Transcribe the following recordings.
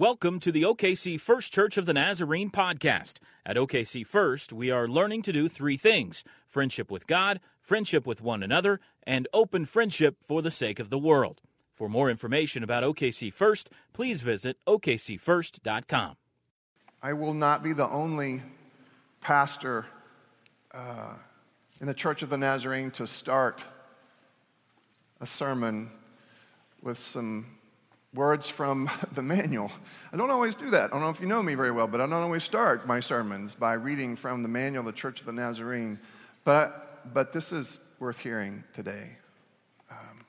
Welcome to the OKC First Church of the Nazarene podcast. At OKC First, we are learning to do three things friendship with God, friendship with one another, and open friendship for the sake of the world. For more information about OKC First, please visit okcfirst.com. I will not be the only pastor uh, in the Church of the Nazarene to start a sermon with some words from the manual. I don't always do that. I don't know if you know me very well, but I don't always start my sermons by reading from the manual of the Church of the Nazarene. But, but this is worth hearing today. Um,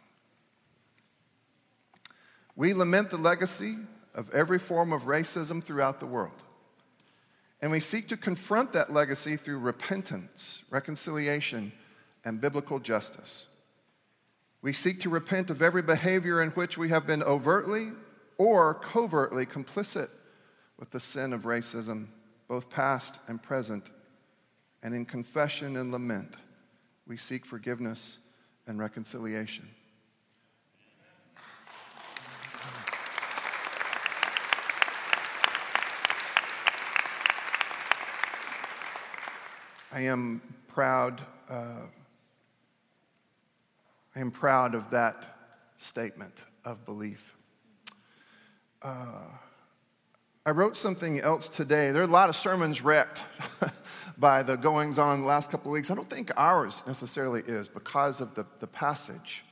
we lament the legacy of every form of racism throughout the world. And we seek to confront that legacy through repentance, reconciliation, and biblical justice. We seek to repent of every behavior in which we have been overtly or covertly complicit with the sin of racism, both past and present. And in confession and lament, we seek forgiveness and reconciliation. I am proud. Uh, I am proud of that statement of belief. Uh, I wrote something else today. There are a lot of sermons wrecked by the goings on the last couple of weeks. I don't think ours necessarily is because of the, the passage.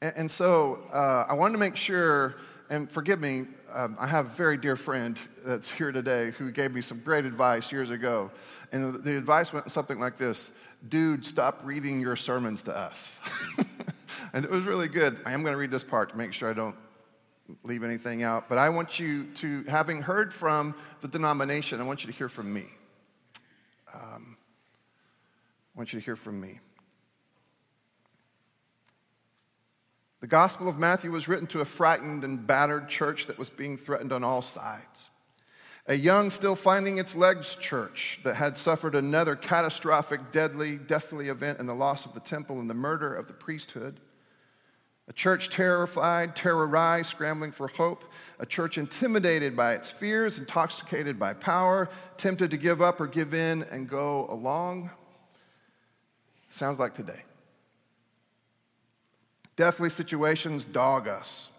And, and so uh, I wanted to make sure, and forgive me, um, I have a very dear friend that's here today who gave me some great advice years ago. And the, the advice went something like this dude, stop reading your sermons to us. and it was really good. I am going to read this part to make sure I don't leave anything out. But I want you to, having heard from the denomination, I want you to hear from me. Um, I want you to hear from me. The Gospel of Matthew was written to a frightened and battered church that was being threatened on all sides a young, still finding its legs church that had suffered another catastrophic, deadly, deathly event in the loss of the temple and the murder of the priesthood. A church terrified, terrorized, scrambling for hope. A church intimidated by its fears, intoxicated by power, tempted to give up or give in and go along. Sounds like today. Deathly situations dog us.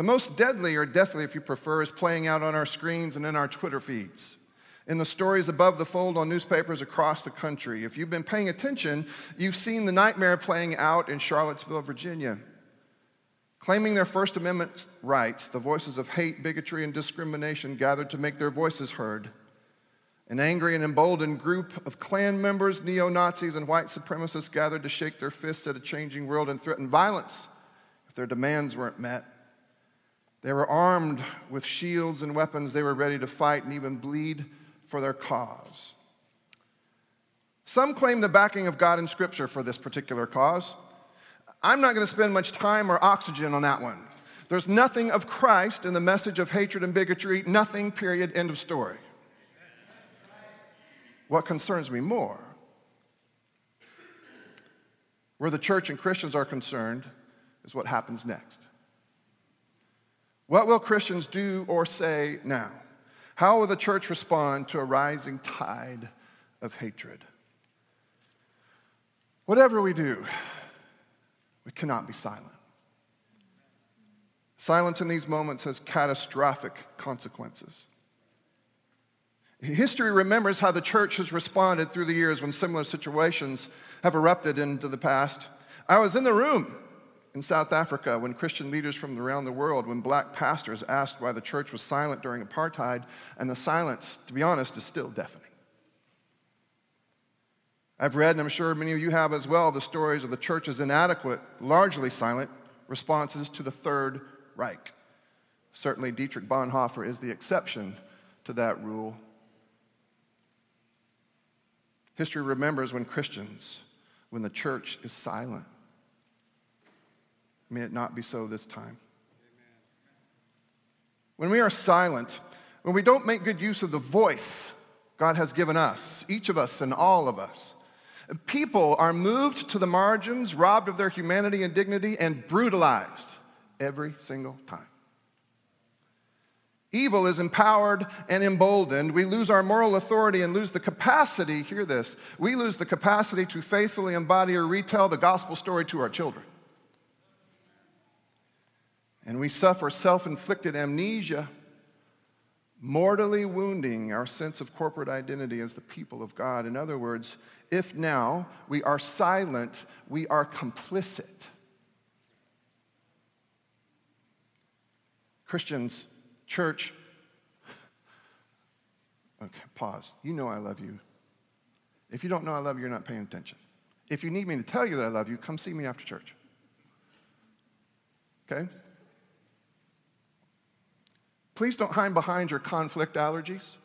The most deadly, or deathly if you prefer, is playing out on our screens and in our Twitter feeds. In the stories above the fold on newspapers across the country. If you've been paying attention, you've seen the nightmare playing out in Charlottesville, Virginia. Claiming their First Amendment rights, the voices of hate, bigotry, and discrimination gathered to make their voices heard. An angry and emboldened group of Klan members, neo Nazis, and white supremacists gathered to shake their fists at a changing world and threaten violence if their demands weren't met. They were armed with shields and weapons. They were ready to fight and even bleed for their cause. Some claim the backing of God in Scripture for this particular cause. I'm not going to spend much time or oxygen on that one. There's nothing of Christ in the message of hatred and bigotry, nothing, period, end of story. What concerns me more, where the church and Christians are concerned, is what happens next. What will Christians do or say now? How will the church respond to a rising tide of hatred? Whatever we do, we cannot be silent. Silence in these moments has catastrophic consequences. History remembers how the church has responded through the years when similar situations have erupted into the past. I was in the room in South Africa when Christian leaders from around the world, when black pastors asked why the church was silent during apartheid, and the silence, to be honest, is still deafening. I've read, and I'm sure many of you have as well, the stories of the church's inadequate, largely silent responses to the Third Reich. Certainly, Dietrich Bonhoeffer is the exception to that rule. History remembers when Christians, when the church is silent. May it not be so this time. When we are silent, when we don't make good use of the voice God has given us, each of us and all of us, people are moved to the margins, robbed of their humanity and dignity, and brutalized every single time. Evil is empowered and emboldened. We lose our moral authority and lose the capacity, hear this, we lose the capacity to faithfully embody or retell the gospel story to our children. And we suffer self inflicted amnesia, mortally wounding our sense of corporate identity as the people of God. In other words, if now we are silent, we are complicit. Christians, church, okay, pause. You know I love you. If you don't know I love you, you're not paying attention. If you need me to tell you that I love you, come see me after church. Okay? Please don't hide behind your conflict allergies.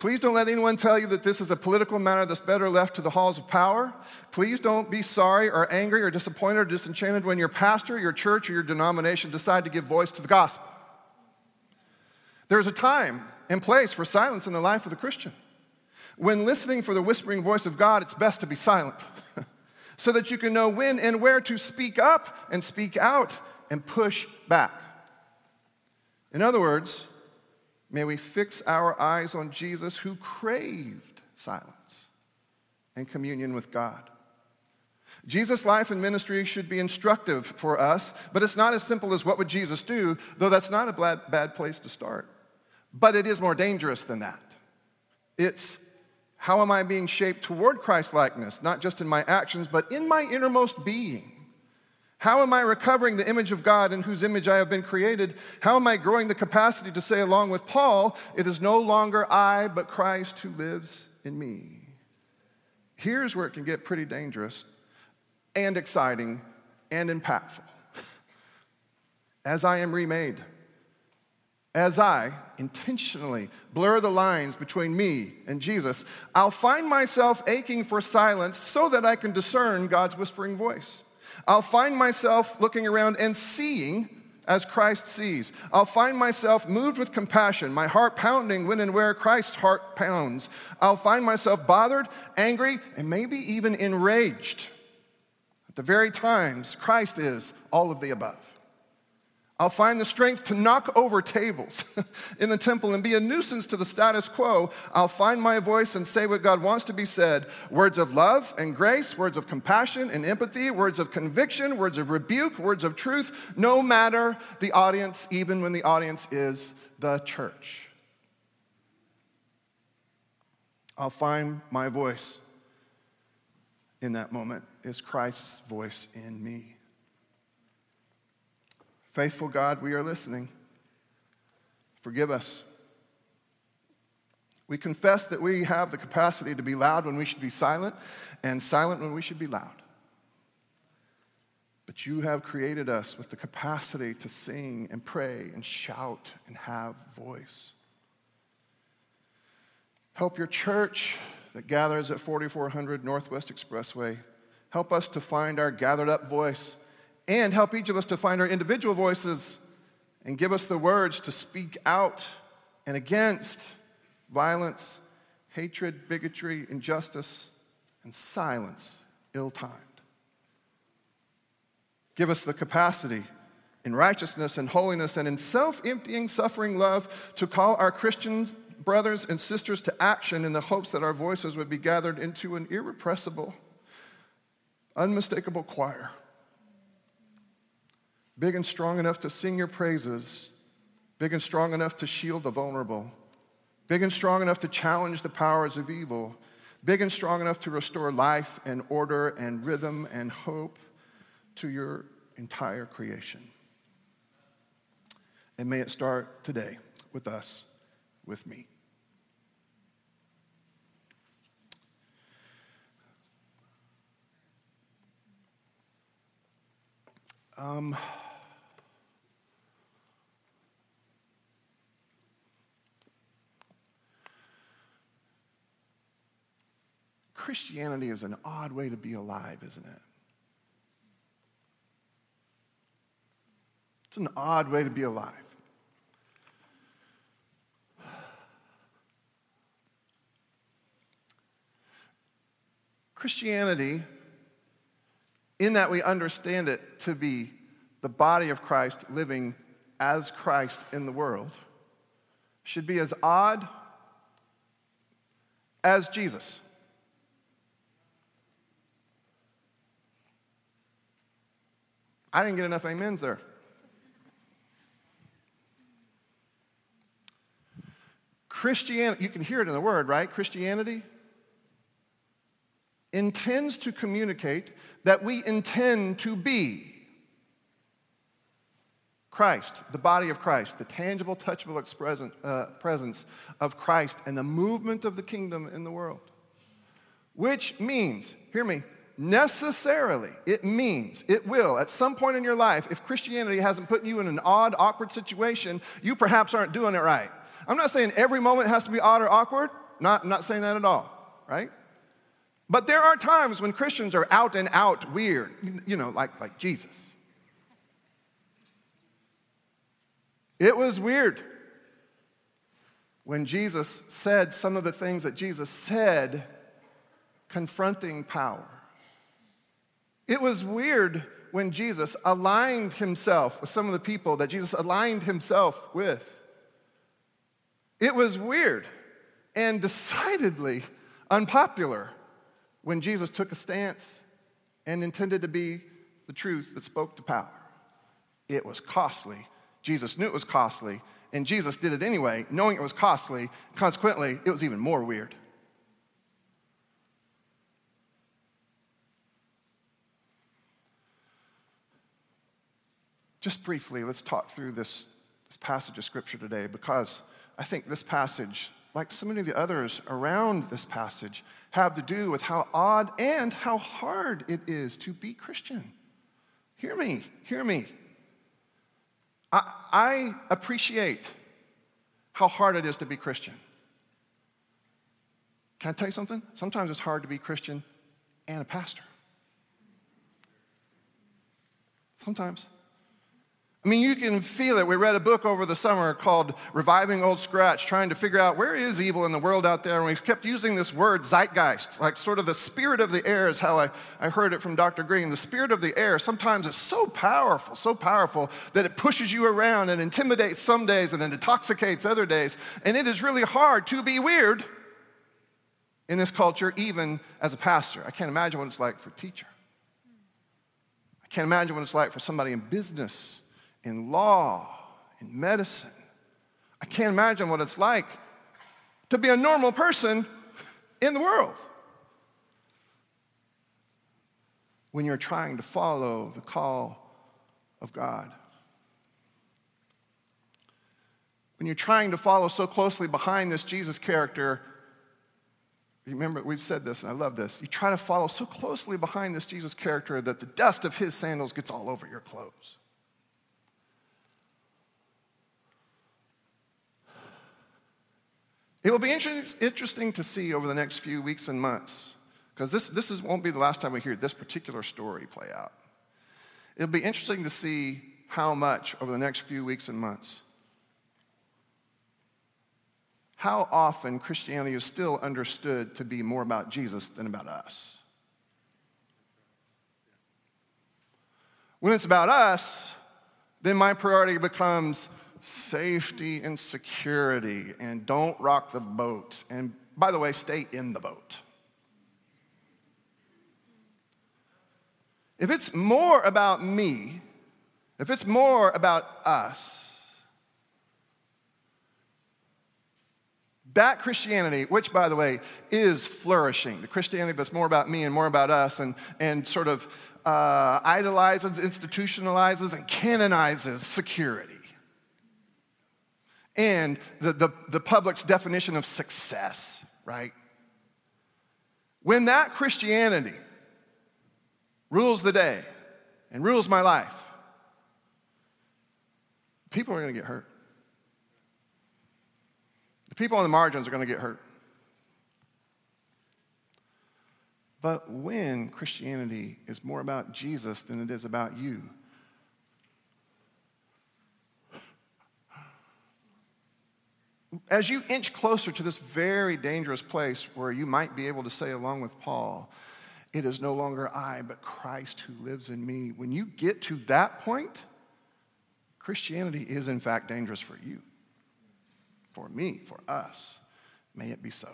Please don't let anyone tell you that this is a political matter that's better left to the halls of power. Please don't be sorry or angry or disappointed or disenchanted when your pastor, your church, or your denomination decide to give voice to the gospel. There's a time and place for silence in the life of the Christian. When listening for the whispering voice of God, it's best to be silent so that you can know when and where to speak up and speak out and push back. In other words, May we fix our eyes on Jesus who craved silence and communion with God. Jesus' life and ministry should be instructive for us, but it's not as simple as what would Jesus do, though that's not a bad, place to start. But it is more dangerous than that. It's how am I being shaped toward Christ likeness, not just in my actions, but in my innermost being? How am I recovering the image of God in whose image I have been created? How am I growing the capacity to say, along with Paul, it is no longer I, but Christ who lives in me? Here's where it can get pretty dangerous and exciting and impactful. As I am remade, as I intentionally blur the lines between me and Jesus, I'll find myself aching for silence so that I can discern God's whispering voice. I'll find myself looking around and seeing as Christ sees. I'll find myself moved with compassion, my heart pounding when and where Christ's heart pounds. I'll find myself bothered, angry, and maybe even enraged at the very times Christ is all of the above. I'll find the strength to knock over tables in the temple and be a nuisance to the status quo. I'll find my voice and say what God wants to be said words of love and grace, words of compassion and empathy, words of conviction, words of rebuke, words of truth, no matter the audience, even when the audience is the church. I'll find my voice in that moment is Christ's voice in me. Faithful God, we are listening. Forgive us. We confess that we have the capacity to be loud when we should be silent and silent when we should be loud. But you have created us with the capacity to sing and pray and shout and have voice. Help your church that gathers at 4400 Northwest Expressway. Help us to find our gathered up voice and help each of us to find our individual voices and give us the words to speak out and against violence, hatred, bigotry, injustice, and silence ill timed. Give us the capacity in righteousness and holiness and in self emptying, suffering love to call our Christian brothers and sisters to action in the hopes that our voices would be gathered into an irrepressible, unmistakable choir big and strong enough to sing your praises, big and strong enough to shield the vulnerable, big and strong enough to challenge the powers of evil, big and strong enough to restore life and order and rhythm and hope to your entire creation. And may it start today with us, with me. Um, Christianity is an odd way to be alive, isn't it? It's an odd way to be alive. Christianity, in that we understand it to be the body of Christ living as Christ in the world should be as odd as Jesus. I didn't get enough amens there. Christianity, you can hear it in the word, right? Christianity intends to communicate that we intend to be Christ, the body of Christ, the tangible, touchable uh, presence of Christ, and the movement of the kingdom in the world. Which means, hear me, necessarily, it means, it will, at some point in your life, if Christianity hasn't put you in an odd, awkward situation, you perhaps aren't doing it right. I'm not saying every moment has to be odd or awkward, not, not saying that at all, right? But there are times when Christians are out and out weird, you know, like, like Jesus. It was weird when Jesus said some of the things that Jesus said confronting power. It was weird when Jesus aligned himself with some of the people that Jesus aligned himself with. It was weird and decidedly unpopular when Jesus took a stance and intended to be the truth that spoke to power. It was costly. Jesus knew it was costly, and Jesus did it anyway, knowing it was costly. Consequently, it was even more weird. Just briefly, let's talk through this, this passage of Scripture today because I think this passage, like so many of the others around this passage, have to do with how odd and how hard it is to be Christian. Hear me, hear me. I, I appreciate how hard it is to be Christian. Can I tell you something? Sometimes it's hard to be Christian and a pastor. Sometimes. I mean, you can feel it. We read a book over the summer called Reviving Old Scratch, trying to figure out where is evil in the world out there. And we kept using this word, zeitgeist, like sort of the spirit of the air, is how I, I heard it from Dr. Green. The spirit of the air sometimes is so powerful, so powerful that it pushes you around and intimidates some days and it intoxicates other days. And it is really hard to be weird in this culture, even as a pastor. I can't imagine what it's like for a teacher. I can't imagine what it's like for somebody in business in law, in medicine. I can't imagine what it's like to be a normal person in the world when you're trying to follow the call of God. When you're trying to follow so closely behind this Jesus character, remember we've said this and I love this. You try to follow so closely behind this Jesus character that the dust of his sandals gets all over your clothes. It will be interesting to see over the next few weeks and months, because this, this is, won't be the last time we hear this particular story play out. It'll be interesting to see how much over the next few weeks and months, how often Christianity is still understood to be more about Jesus than about us. When it's about us, then my priority becomes safety and security, and don't rock the boat. And by the way, stay in the boat. If it's more about me, if it's more about us, that Christianity, which by the way is flourishing, the Christianity that's more about me and more about us and, and sort of uh, idolizes, institutionalizes, and canonizes security and the, the, the public's definition of success, right? When that Christianity rules the day and rules my life, people are going to get hurt. The people on the margins are going to get hurt. But when Christianity is more about Jesus than it is about you, as you inch closer to this very dangerous place where you might be able to say, along with Paul, it is no longer I, but Christ who lives in me. When you get to that point, Christianity is, in fact, dangerous for you, for me, for us. May it be so.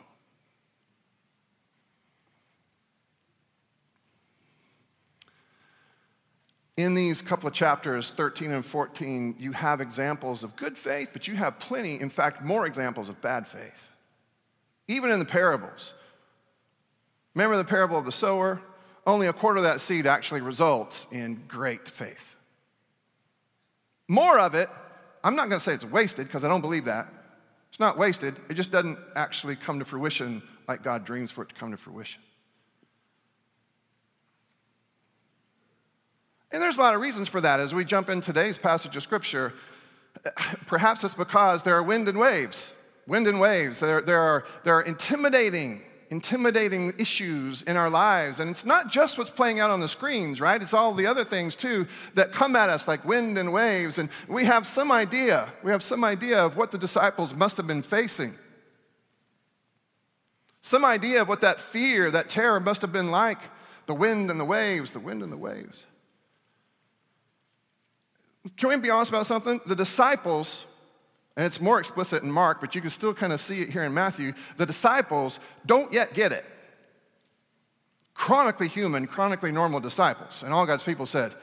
In these couple of chapters, 13 and 14, you have examples of good faith, but you have plenty, in fact, more examples of bad faith. Even in the parables. Remember the parable of the sower? Only a quarter of that seed actually results in great faith. More of it, I'm not going to say it's wasted because I don't believe that. It's not wasted, it just doesn't actually come to fruition like God dreams for it to come to fruition. And there's a lot of reasons for that. As we jump in today's passage of Scripture, perhaps it's because there are wind and waves. Wind and waves. There, there, are, there are intimidating, intimidating issues in our lives. And it's not just what's playing out on the screens, right? It's all the other things too that come at us like wind and waves. And we have some idea, we have some idea of what the disciples must have been facing. Some idea of what that fear, that terror must have been like. The wind and the waves, the wind and the waves. Can we be honest about something? The disciples, and it's more explicit in Mark, but you can still kind of see it here in Matthew, the disciples don't yet get it. Chronically human, chronically normal disciples. And all God's people said,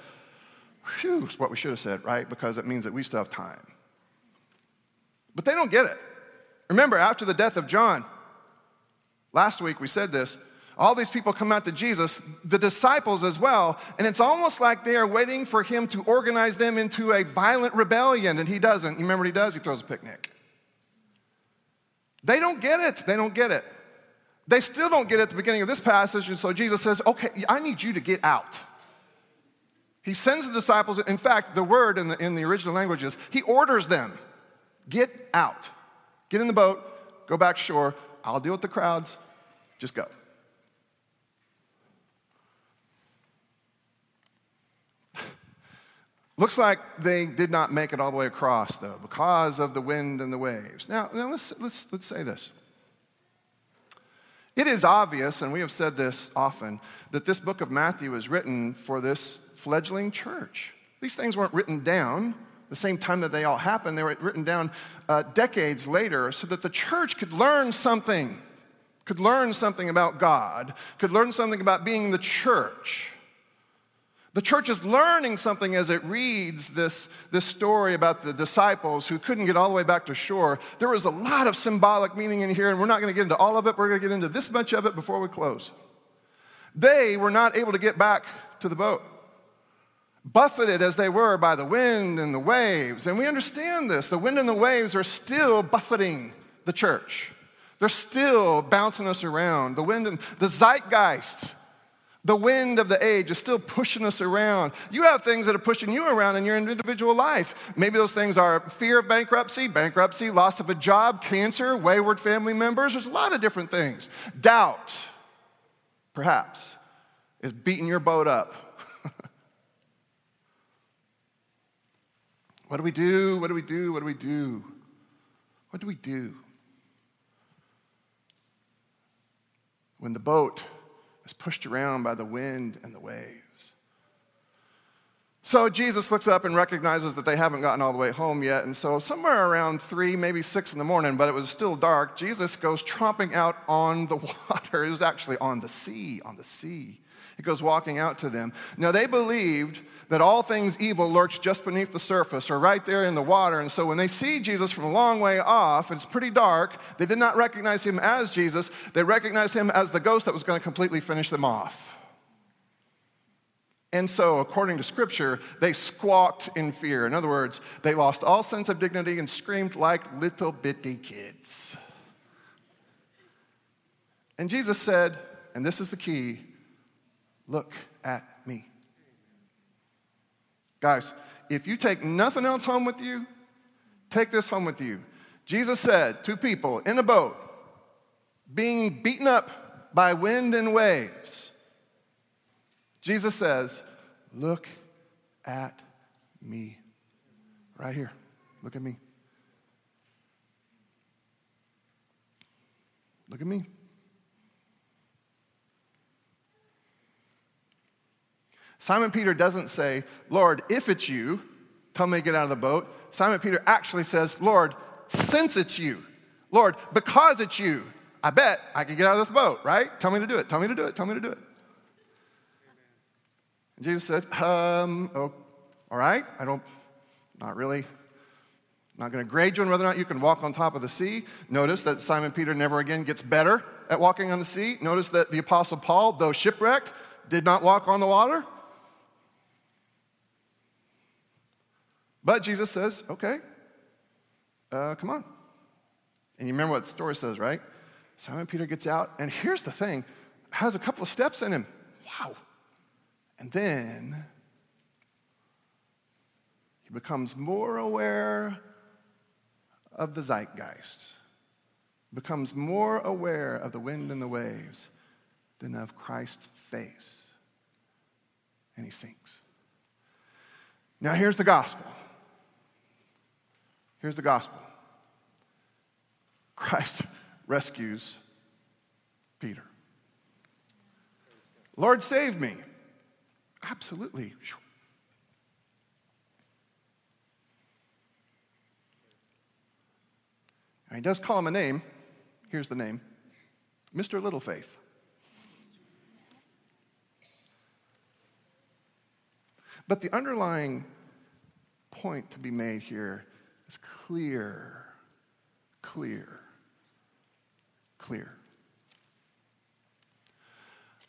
Phew, what we should have said, right? Because it means that we still have time. But they don't get it. Remember, after the death of John, last week we said this, all these people come out to Jesus, the disciples as well, and it's almost like they are waiting for him to organize them into a violent rebellion, and he doesn't. You remember what he does? He throws a picnic. They don't get it. They don't get it. They still don't get it at the beginning of this passage, and so Jesus says, Okay, I need you to get out. He sends the disciples, in fact, the word in the, in the original language is, he orders them, get out. Get in the boat, go back shore. I'll deal with the crowds. Just go. Looks like they did not make it all the way across, though, because of the wind and the waves. Now, now let's, let's, let's say this. It is obvious, and we have said this often, that this book of Matthew was written for this fledgling church. These things weren't written down the same time that they all happened, they were written down uh, decades later so that the church could learn something, could learn something about God, could learn something about being the church. The church is learning something as it reads this, this story about the disciples who couldn't get all the way back to shore. There was a lot of symbolic meaning in here, and we're not going to get into all of it. We're going to get into this much of it before we close. They were not able to get back to the boat, buffeted as they were by the wind and the waves. And we understand this. The wind and the waves are still buffeting the church, they're still bouncing us around. The wind and the zeitgeist the wind of the age is still pushing us around. You have things that are pushing you around in your individual life. Maybe those things are fear of bankruptcy, bankruptcy, loss of a job, cancer, wayward family members. There's a lot of different things. Doubt, perhaps, is beating your boat up. what do we do? What do we do? What do we do? What do we do? When the boat is pushed around by the wind and the waves. So Jesus looks up and recognizes that they haven't gotten all the way home yet. And so, somewhere around three, maybe six in the morning, but it was still dark, Jesus goes tromping out on the water. It was actually on the sea, on the sea. He goes walking out to them. Now, they believed that all things evil lurch just beneath the surface or right there in the water. And so when they see Jesus from a long way off, it's pretty dark, they did not recognize him as Jesus. They recognized him as the ghost that was going to completely finish them off. And so, according to scripture, they squawked in fear. In other words, they lost all sense of dignity and screamed like little bitty kids. And Jesus said, and this is the key look at. Guys, if you take nothing else home with you, take this home with you. Jesus said to people in a boat, being beaten up by wind and waves, Jesus says, Look at me. Right here. Look at me. Look at me. Simon Peter doesn't say, Lord, if it's you, tell me to get out of the boat. Simon Peter actually says, Lord, since it's you, Lord, because it's you, I bet I can get out of this boat, right? Tell me to do it. Tell me to do it. Tell me to do it. And Jesus said, um, oh, all right, I don't, not really. Not going to grade you on whether or not you can walk on top of the sea. Notice that Simon Peter never again gets better at walking on the sea. Notice that the Apostle Paul, though shipwrecked, did not walk on the water. But Jesus says, okay, uh, come on. And you remember what the story says, right? Simon Peter gets out, and here's the thing has a couple of steps in him. Wow. And then he becomes more aware of the zeitgeist, becomes more aware of the wind and the waves than of Christ's face. And he sinks. Now, here's the gospel. Here's the gospel Christ rescues Peter. Lord, save me. Absolutely. And he does call him a name. Here's the name Mr. Little Faith. But the underlying point to be made here is clear, clear, clear.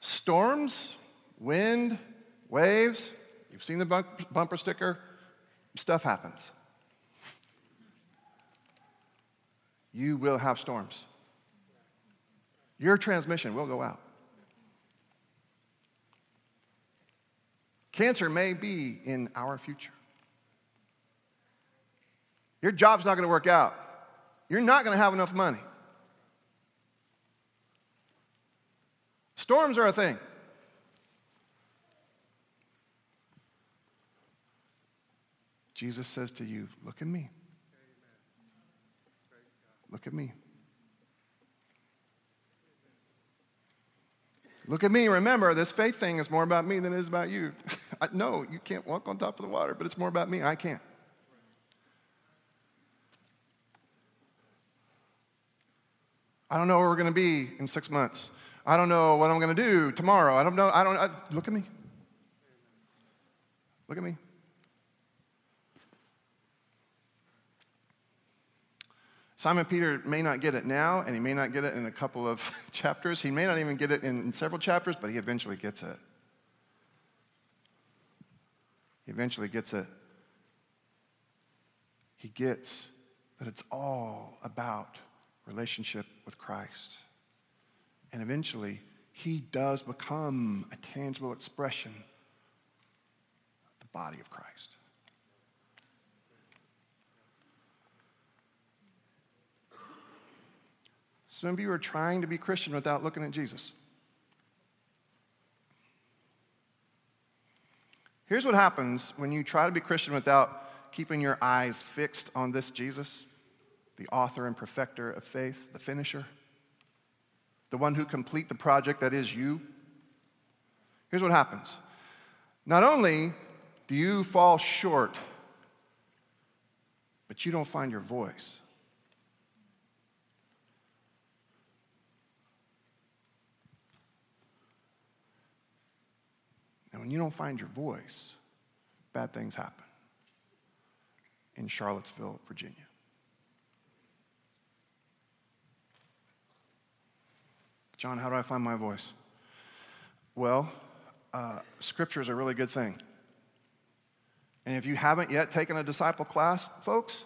Storms, wind, waves, you've seen the bumper sticker, stuff happens. you will have storms. Your transmission will go out. Cancer may be in our future. Your job's not going to work out. You're not going to have enough money. Storms are a thing. Jesus says to you, Look at me. Look at me. Look at me. Remember, this faith thing is more about me than it is about you. I, no, you can't walk on top of the water, but it's more about me. I can't. I don't know where we're going to be in six months. I don't know what I'm going to do tomorrow. I don't know. I don't. I, look at me. Look at me. Simon Peter may not get it now, and he may not get it in a couple of chapters. He may not even get it in several chapters, but he eventually gets it. He eventually gets it. He gets that it's all about relationship with Christ. And eventually, he does become a tangible expression of the body of Christ. Some of you are trying to be Christian without looking at Jesus. Here's what happens when you try to be Christian without keeping your eyes fixed on this Jesus, the author and perfecter of faith, the finisher, the one who complete the project that is you. Here's what happens. Not only do you fall short, but you don't find your voice. And when you don't find your voice, bad things happen in Charlottesville, Virginia. John, how do I find my voice? Well, uh, scripture is a really good thing. And if you haven't yet taken a disciple class, folks,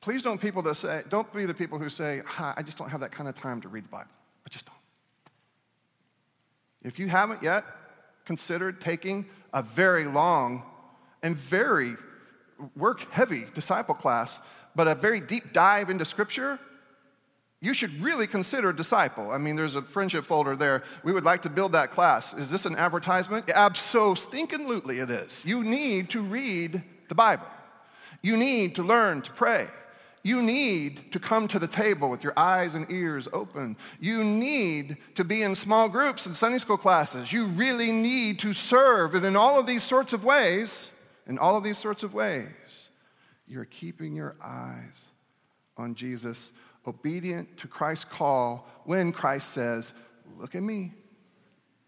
please don't people that say, don't be the people who say, I just don't have that kind of time to read the Bible. I just don't. If you haven't yet considered taking a very long and very work heavy disciple class, but a very deep dive into Scripture, you should really consider disciple. I mean, there's a friendship folder there. We would like to build that class. Is this an advertisement? Absolutely, it is. You need to read the Bible. You need to learn to pray. You need to come to the table with your eyes and ears open. You need to be in small groups and Sunday school classes. You really need to serve. And in all of these sorts of ways, in all of these sorts of ways, you're keeping your eyes on Jesus, obedient to Christ's call when Christ says, Look at me,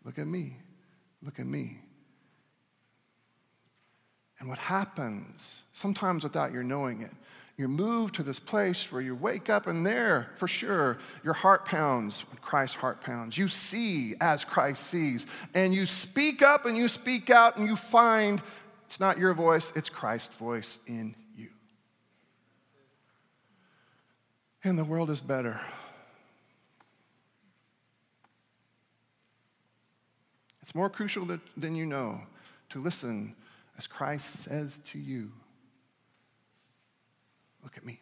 look at me, look at me. And what happens, sometimes without your knowing it, you move to this place where you wake up and there, for sure, your heart pounds Christ's heart pounds. You see as Christ sees. And you speak up and you speak out and you find it's not your voice, it's Christ's voice in you. And the world is better. It's more crucial than you know to listen as Christ says to you, Look at me.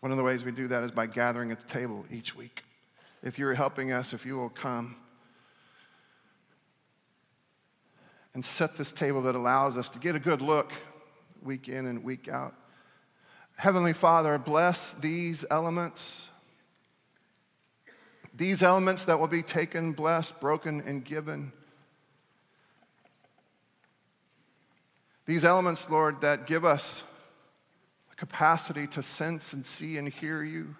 One of the ways we do that is by gathering at the table each week. If you're helping us, if you will come and set this table that allows us to get a good look week in and week out. Heavenly Father, bless these elements. These elements that will be taken, blessed, broken, and given. These elements, Lord, that give us the capacity to sense and see and hear you.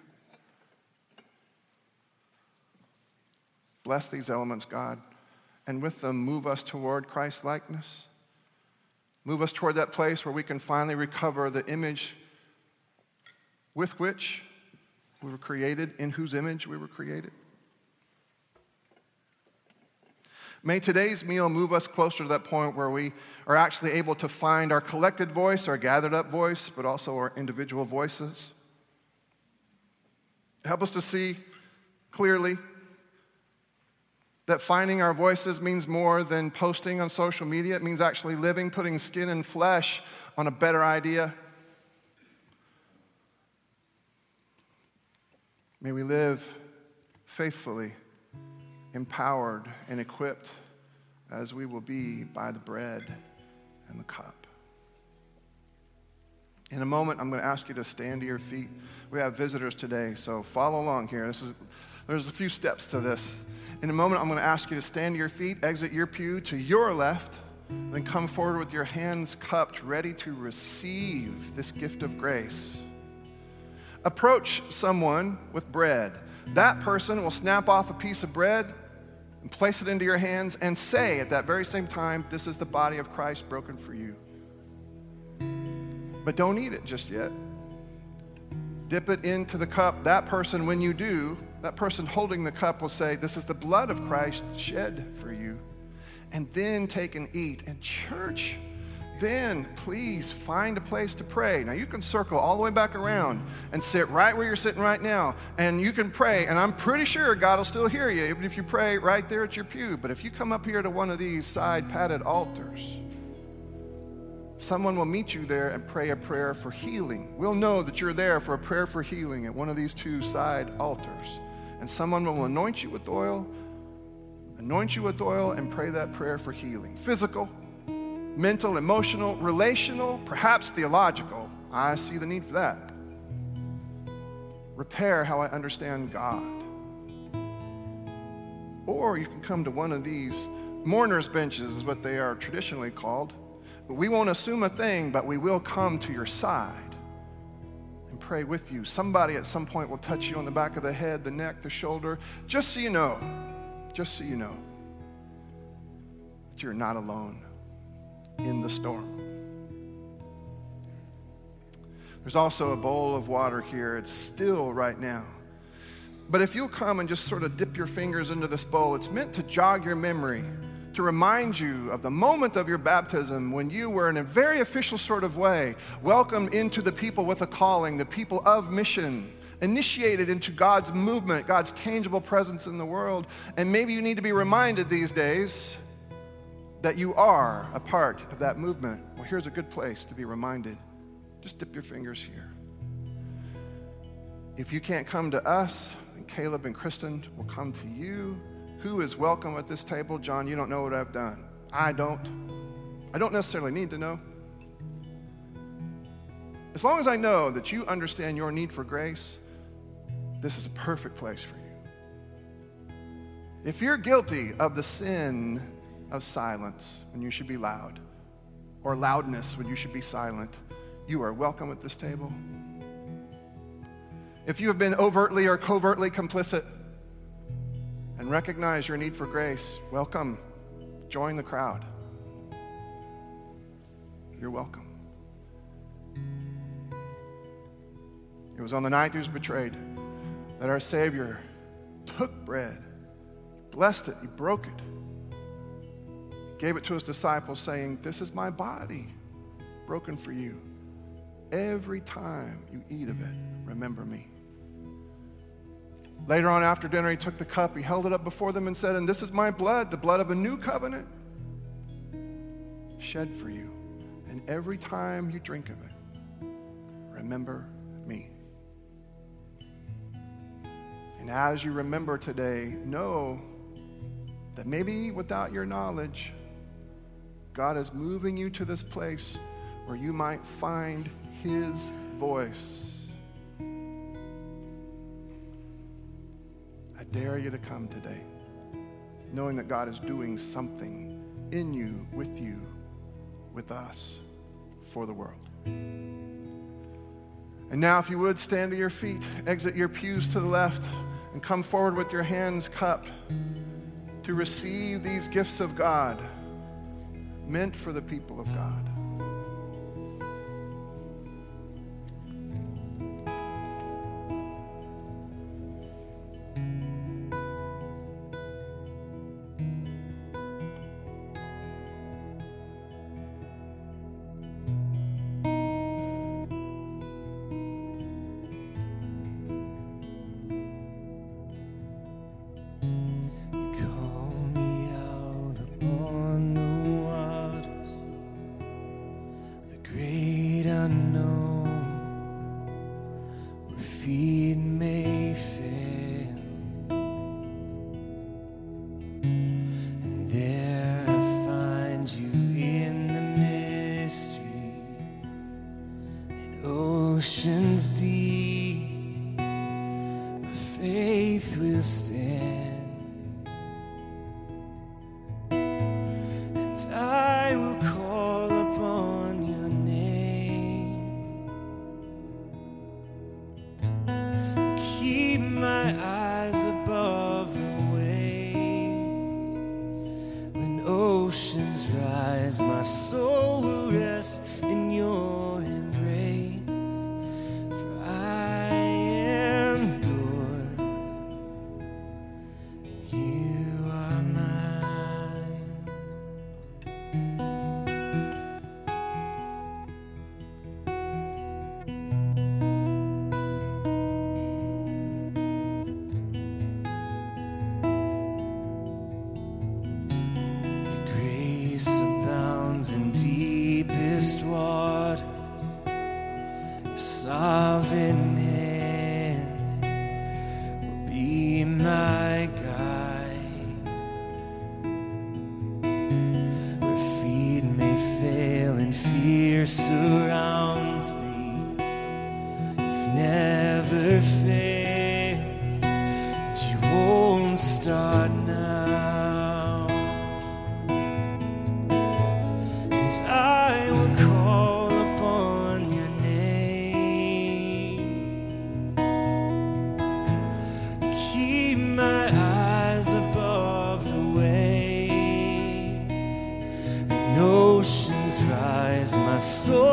Bless these elements, God, and with them move us toward Christ likeness. Move us toward that place where we can finally recover the image with which we were created, in whose image we were created. May today's meal move us closer to that point where we are actually able to find our collected voice, our gathered up voice, but also our individual voices. Help us to see clearly that finding our voices means more than posting on social media. It means actually living, putting skin and flesh on a better idea. May we live faithfully empowered and equipped as we will be by the bread and the cup. In a moment, I'm going to ask you to stand to your feet. We have visitors today, so follow along here. This is, there's a few steps to this. In a moment, I'm going to ask you to stand to your feet, exit your pew to your left, then come forward with your hands cupped, ready to receive this gift of grace. Approach someone with bread. That person will snap off a piece of bread and place it into your hands and say at that very same time, This is the body of Christ broken for you. But don't eat it just yet. Dip it into the cup. That person, when you do, that person holding the cup will say, This is the blood of Christ shed for you. And then take and eat. And, church, then please find a place to pray. Now, you can circle all the way back around and sit right where you're sitting right now, and you can pray. And I'm pretty sure God will still hear you, even if you pray right there at your pew. But if you come up here to one of these side padded altars, someone will meet you there and pray a prayer for healing. We'll know that you're there for a prayer for healing at one of these two side altars. And someone will anoint you with oil, anoint you with oil, and pray that prayer for healing physical mental, emotional, relational, perhaps theological. I see the need for that. Repair how I understand God. Or you can come to one of these mourners' benches, is what they are traditionally called. We won't assume a thing, but we will come to your side and pray with you. Somebody at some point will touch you on the back of the head, the neck, the shoulder, just so you know, just so you know that you're not alone in the storm. There's also a bowl of water here. It's still right now. But if you'll come and just sort of dip your fingers into this bowl, it's meant to jog your memory, to remind you of the moment of your baptism when you were, in a very official sort of way, welcomed into the people with a calling, the people of mission, initiated into God's movement, God's tangible presence in the world. And maybe you need to be reminded these days that you are a part of that movement, well, here's a good place to be reminded. Just dip your fingers here. If you can't come to us, then Caleb and Kristen will come to you. Who is welcome at this table? John, you don't know what I've done. I don't. I don't necessarily need to know. as long as I know that you understand your need for grace, this is a perfect place for you. If you're guilty of the sin of silence when you should be loud, or loudness when you should be silent, you are welcome at this table. If you have been overtly or covertly complicit and recognize your need for grace, welcome. Join the crowd. You're welcome. It was on the night he was betrayed that our Savior took bread, blessed it, he broke it, gave it to his disciples, saying, This is my body broken for you. Every time you eat of it, remember me. Later on after dinner, he took the cup, he held it up before them and said, And this is my blood, the blood of a new covenant, shed for you. And every time you drink of it, remember me. And as you remember today, know that maybe without your knowledge, God is moving you to this place where you might find His voice. I dare you to come today, knowing that God is doing something in you, with you, with us, for the world. And now, if you would, stand to your feet, exit your pews to the left, and come forward with your hands cupped to receive these gifts of God meant for the people of God. passou.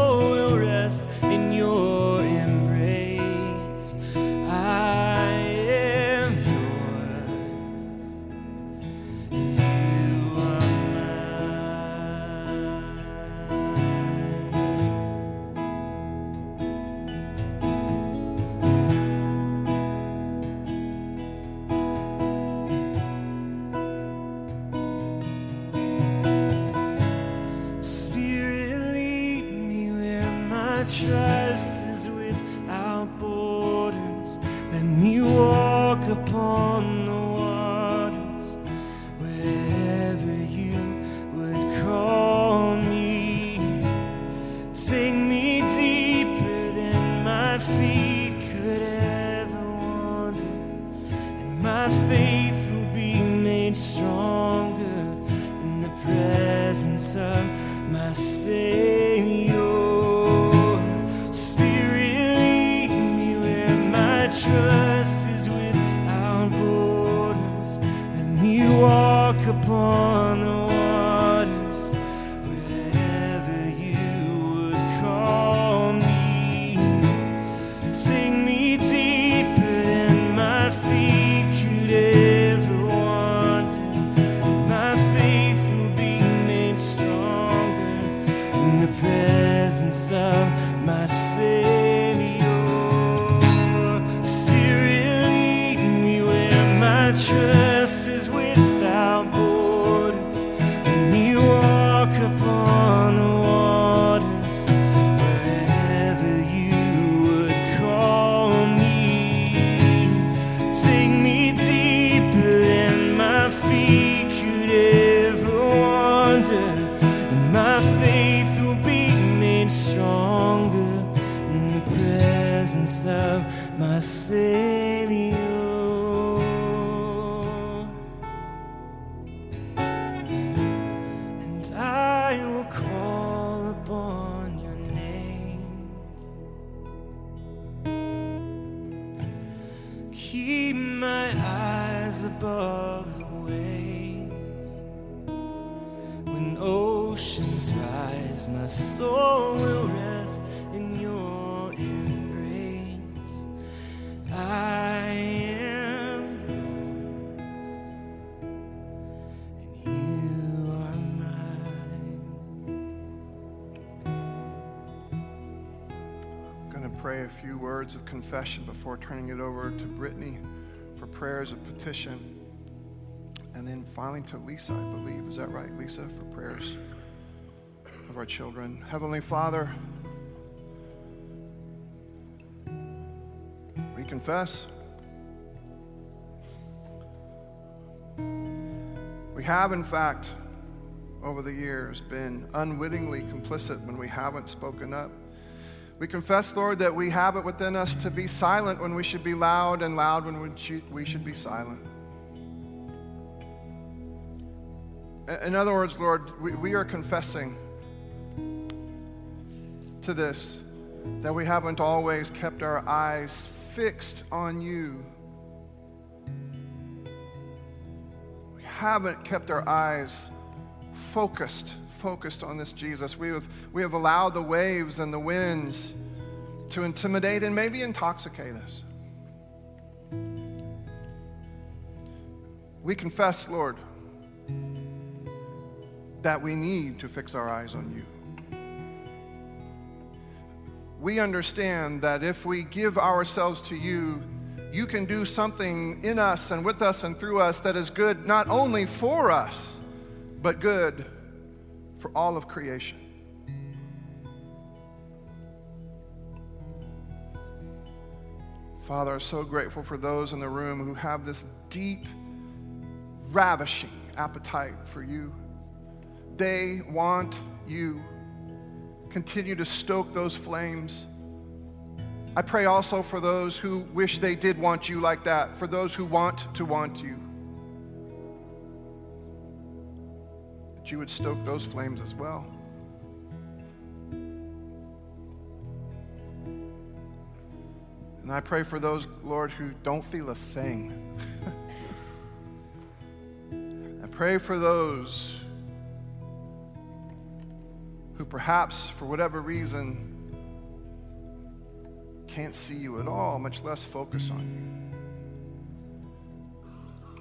Pray a few words of confession before turning it over to Brittany for prayers of petition. And then finally to Lisa, I believe. Is that right, Lisa, for prayers of our children? Heavenly Father, we confess. We have, in fact, over the years, been unwittingly complicit when we haven't spoken up. We confess, Lord, that we have it within us to be silent when we should be loud and loud when we should, be silent. In other words, Lord, we, we are confessing to this that we haven't always kept our eyes fixed on you. We haven't kept our eyes focused, focused on this Jesus. We have, we have allowed the waves and the winds to intimidate and maybe intoxicate us. We confess, Lord, that we need to fix our eyes on you. We understand that if we give ourselves to you, you can do something in us and with us and through us that is good not only for us, but good for all of creation. Father, I'm so grateful for those in the room who have this deep, ravishing appetite for you. They want you. Continue to stoke those flames. I pray also for those who wish they did want you like that, for those who want to want you. That you would stoke those flames as well. And I pray for those, Lord, who don't feel a thing. I pray for those who perhaps, for whatever reason, can't see you at all, much less focus on you.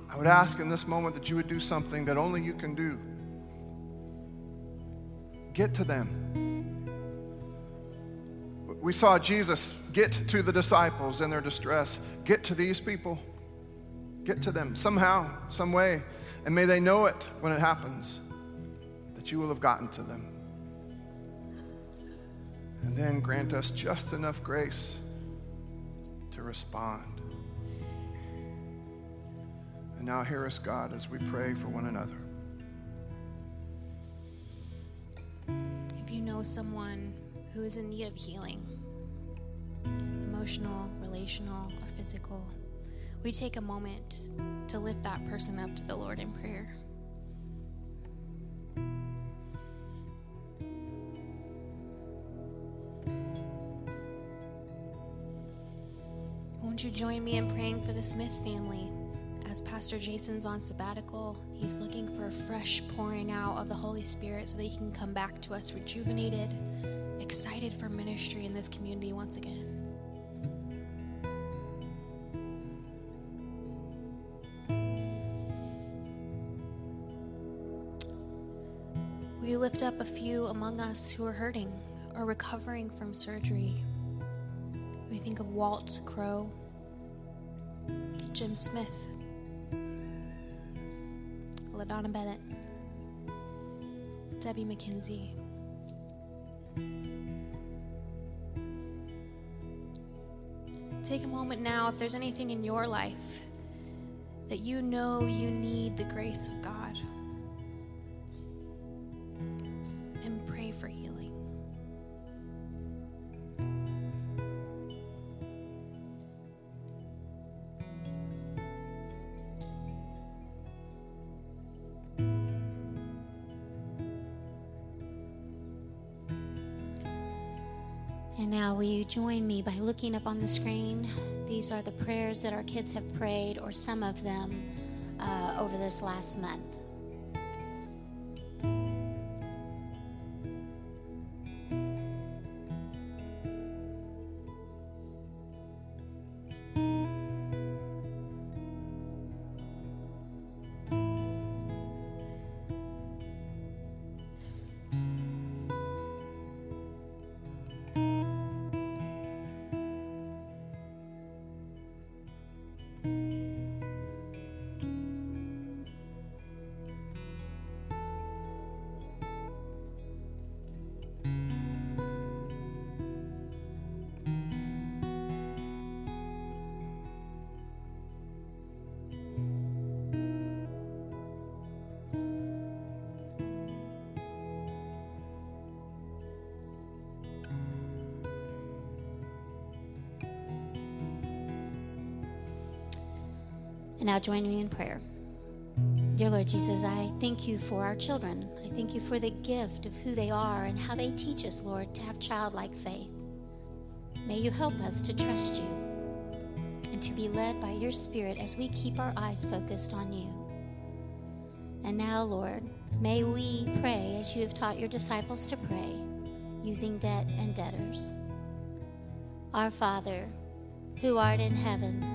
I would ask in this moment that you would do something that only you can do. Get to them. We saw Jesus get to the disciples in their distress. Get to these people. Get to them somehow, some way. And may they know it when it happens that you will have gotten to them. And then grant us just enough grace to respond. And now hear us, God, as we pray for one another. know someone who is in need of healing emotional, relational, or physical, we take a moment to lift that person up to the Lord in prayer. Won't you join me in praying for the Smith family? As Pastor Jason's on sabbatical, he's looking for a fresh pouring out of the Holy Spirit so that he can come back to us rejuvenated, excited for ministry in this community once again. You lift up a few among us who are hurting or recovering from surgery? We think of Walt Crow, Jim Smith, LaDonna Bennett, Debbie McKenzie. Take a moment now if there's anything in your life that you know you need the grace of God. And pray for healing. Join me by looking up on the screen? These are the prayers that our kids have prayed, or some of them, uh, over this last month. And now join me in prayer. Dear Lord Jesus, I thank you for our children. I thank you for the gift of who they are and how they teach us, Lord, to have childlike faith. May you help us to trust you and to be led by your Spirit as we keep our eyes focused on you. And now, Lord, may we pray as you have taught your disciples to pray, using debt and debtors. Our Father, who art in heaven,